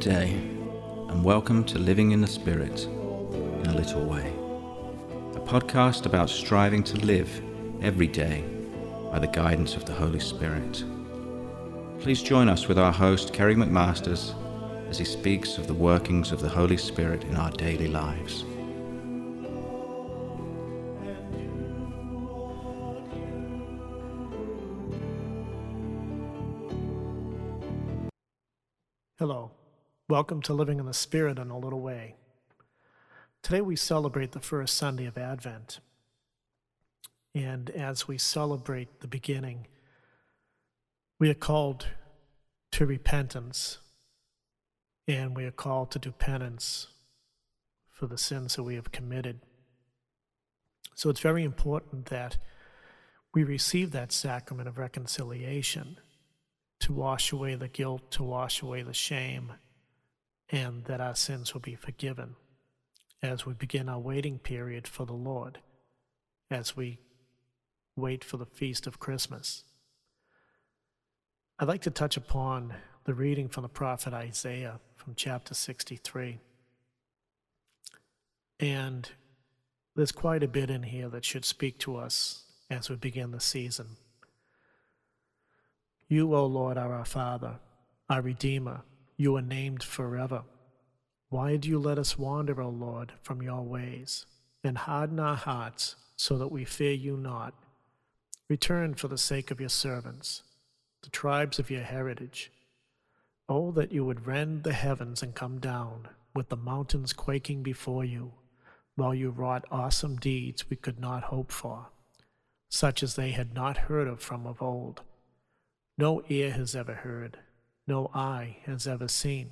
Day, and welcome to Living in the Spirit in a Little Way, a podcast about striving to live every day by the guidance of the Holy Spirit. Please join us with our host, Kerry McMasters, as he speaks of the workings of the Holy Spirit in our daily lives. Hello. Welcome to Living in the Spirit in a Little Way. Today we celebrate the first Sunday of Advent. And as we celebrate the beginning, we are called to repentance and we are called to do penance for the sins that we have committed. So it's very important that we receive that sacrament of reconciliation to wash away the guilt, to wash away the shame, and that our sins will be forgiven as we begin our waiting period for the Lord, as we wait for the feast of Christmas. I'd like to touch upon the reading from the prophet Isaiah from chapter 63. And there's quite a bit in here that should speak to us as we begin the season. You, O Lord, are our Father, our Redeemer. You are named forever. Why do you let us wander, O Lord, from your ways, and harden our hearts so that we fear you not? Return for the sake of your servants, the tribes of your heritage. Oh, that you would rend the heavens and come down, with the mountains quaking before you, while you wrought awesome deeds we could not hope for, such as they had not heard of from of old. No ear has ever heard, no eye has ever seen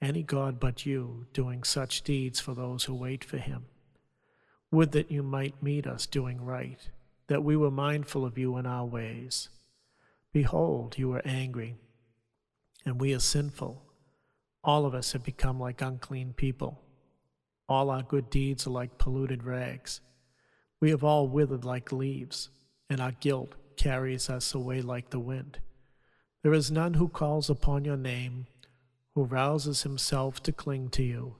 any God but you doing such deeds for those who wait for him. Would that you might meet us doing right, that we were mindful of you in our ways. Behold, you are angry, and we are sinful. All of us have become like unclean people. All our good deeds are like polluted rags. We have all withered like leaves, and our guilt carries us away like the wind. There is none who calls upon your name who rouses himself to cling to you.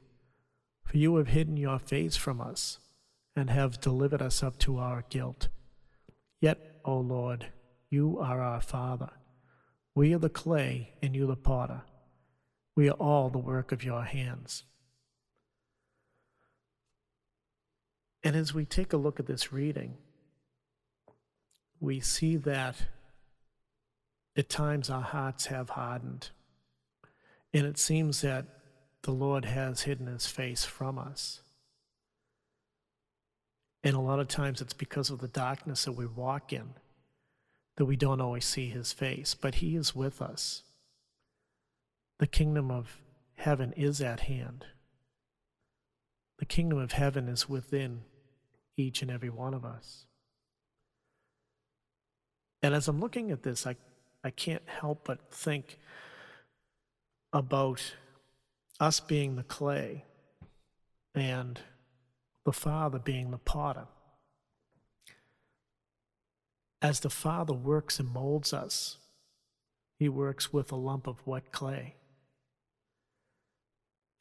For you have hidden your face from us, and have delivered us up to our guilt. Yet, O Lord, you are our Father. We are the clay, and you the potter. We are all the work of your hands. And as we take a look at this reading, we see that at times our hearts have hardened and it seems that the Lord has hidden his face from us. And a lot of times it's because of the darkness that we walk in that we don't always see his face, but he is with us. The kingdom of heaven is at hand. The kingdom of heaven is within each and every one of us. And as I'm looking at this, I, I can't help but think about us being the clay and the Father being the potter. As the Father works and molds us, He works with a lump of wet clay.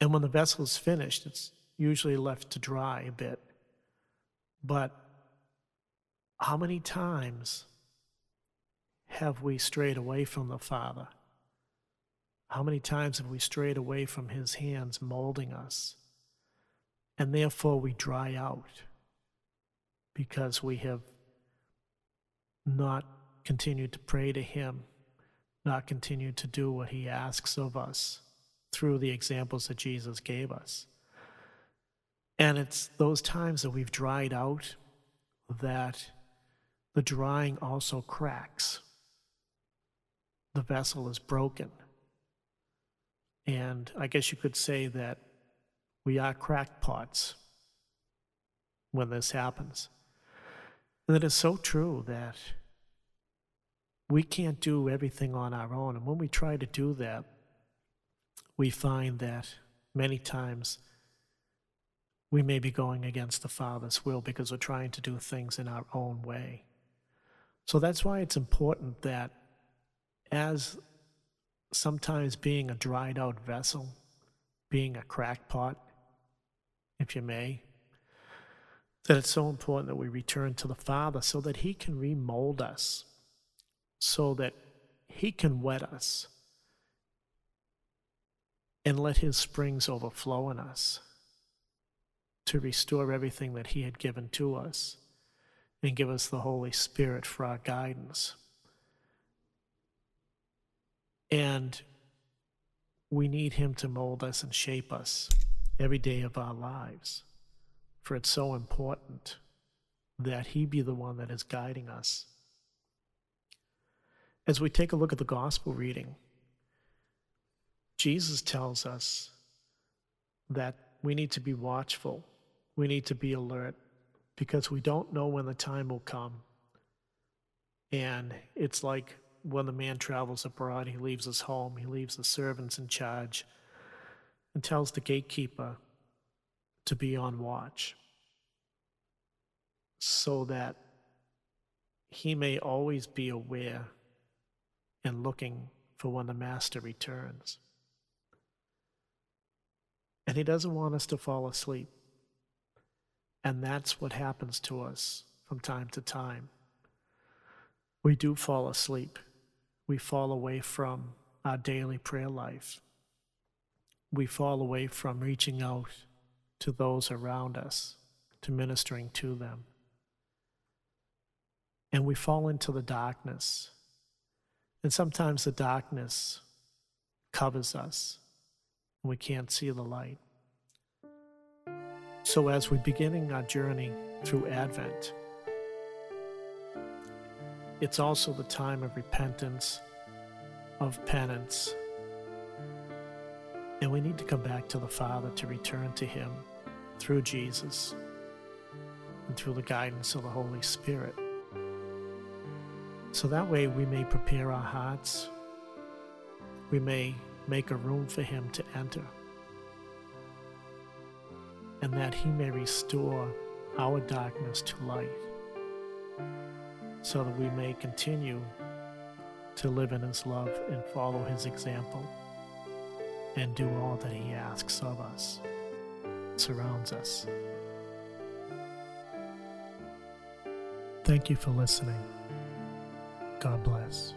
And when the vessel is finished, it's usually left to dry a bit. But how many times have we strayed away from the Father? How many times have we strayed away from His hands molding us? And therefore we dry out because we have not continued to pray to Him, not continued to do what He asks of us through the examples that Jesus gave us. And it's those times that we've dried out that the drying also cracks. The vessel is broken. And I guess you could say that we are crackpots when this happens. And it is so true that we can't do everything on our own. And when we try to do that, we find that many times we may be going against the Father's will because we're trying to do things in our own way. So that's why it's important that as sometimes being a dried out vessel, being a crackpot, if you may, that it's so important that we return to the Father so that He can remold us, so that He can wet us and let His springs overflow in us to restore everything that He had given to us and give us the Holy Spirit for our guidance. And we need Him to mold us and shape us every day of our lives. For it's so important that He be the one that is guiding us. As we take a look at the gospel reading, Jesus tells us that we need to be watchful, we need to be alert, because we don't know when the time will come. And it's like when the man travels abroad, he leaves his home, he leaves the servants in charge, and tells the gatekeeper to be on watch so that he may always be aware and looking for when the master returns. And he doesn't want us to fall asleep. And that's what happens to us from time to time. We do fall asleep. We fall away from our daily prayer life. We fall away from reaching out to those around us, to ministering to them. And we fall into the darkness. And sometimes the darkness covers us, and we can't see the light. So, as we're beginning our journey through Advent, it's also the time of repentance, of penance. And we need to come back to the Father to return to Him through Jesus and through the guidance of the Holy Spirit. So that way we may prepare our hearts, we may make a room for Him to enter and that He may restore our darkness to light, so that we may continue to live in His love and follow His example and do all that He asks of us, surrounds us. Thank you for listening. God bless.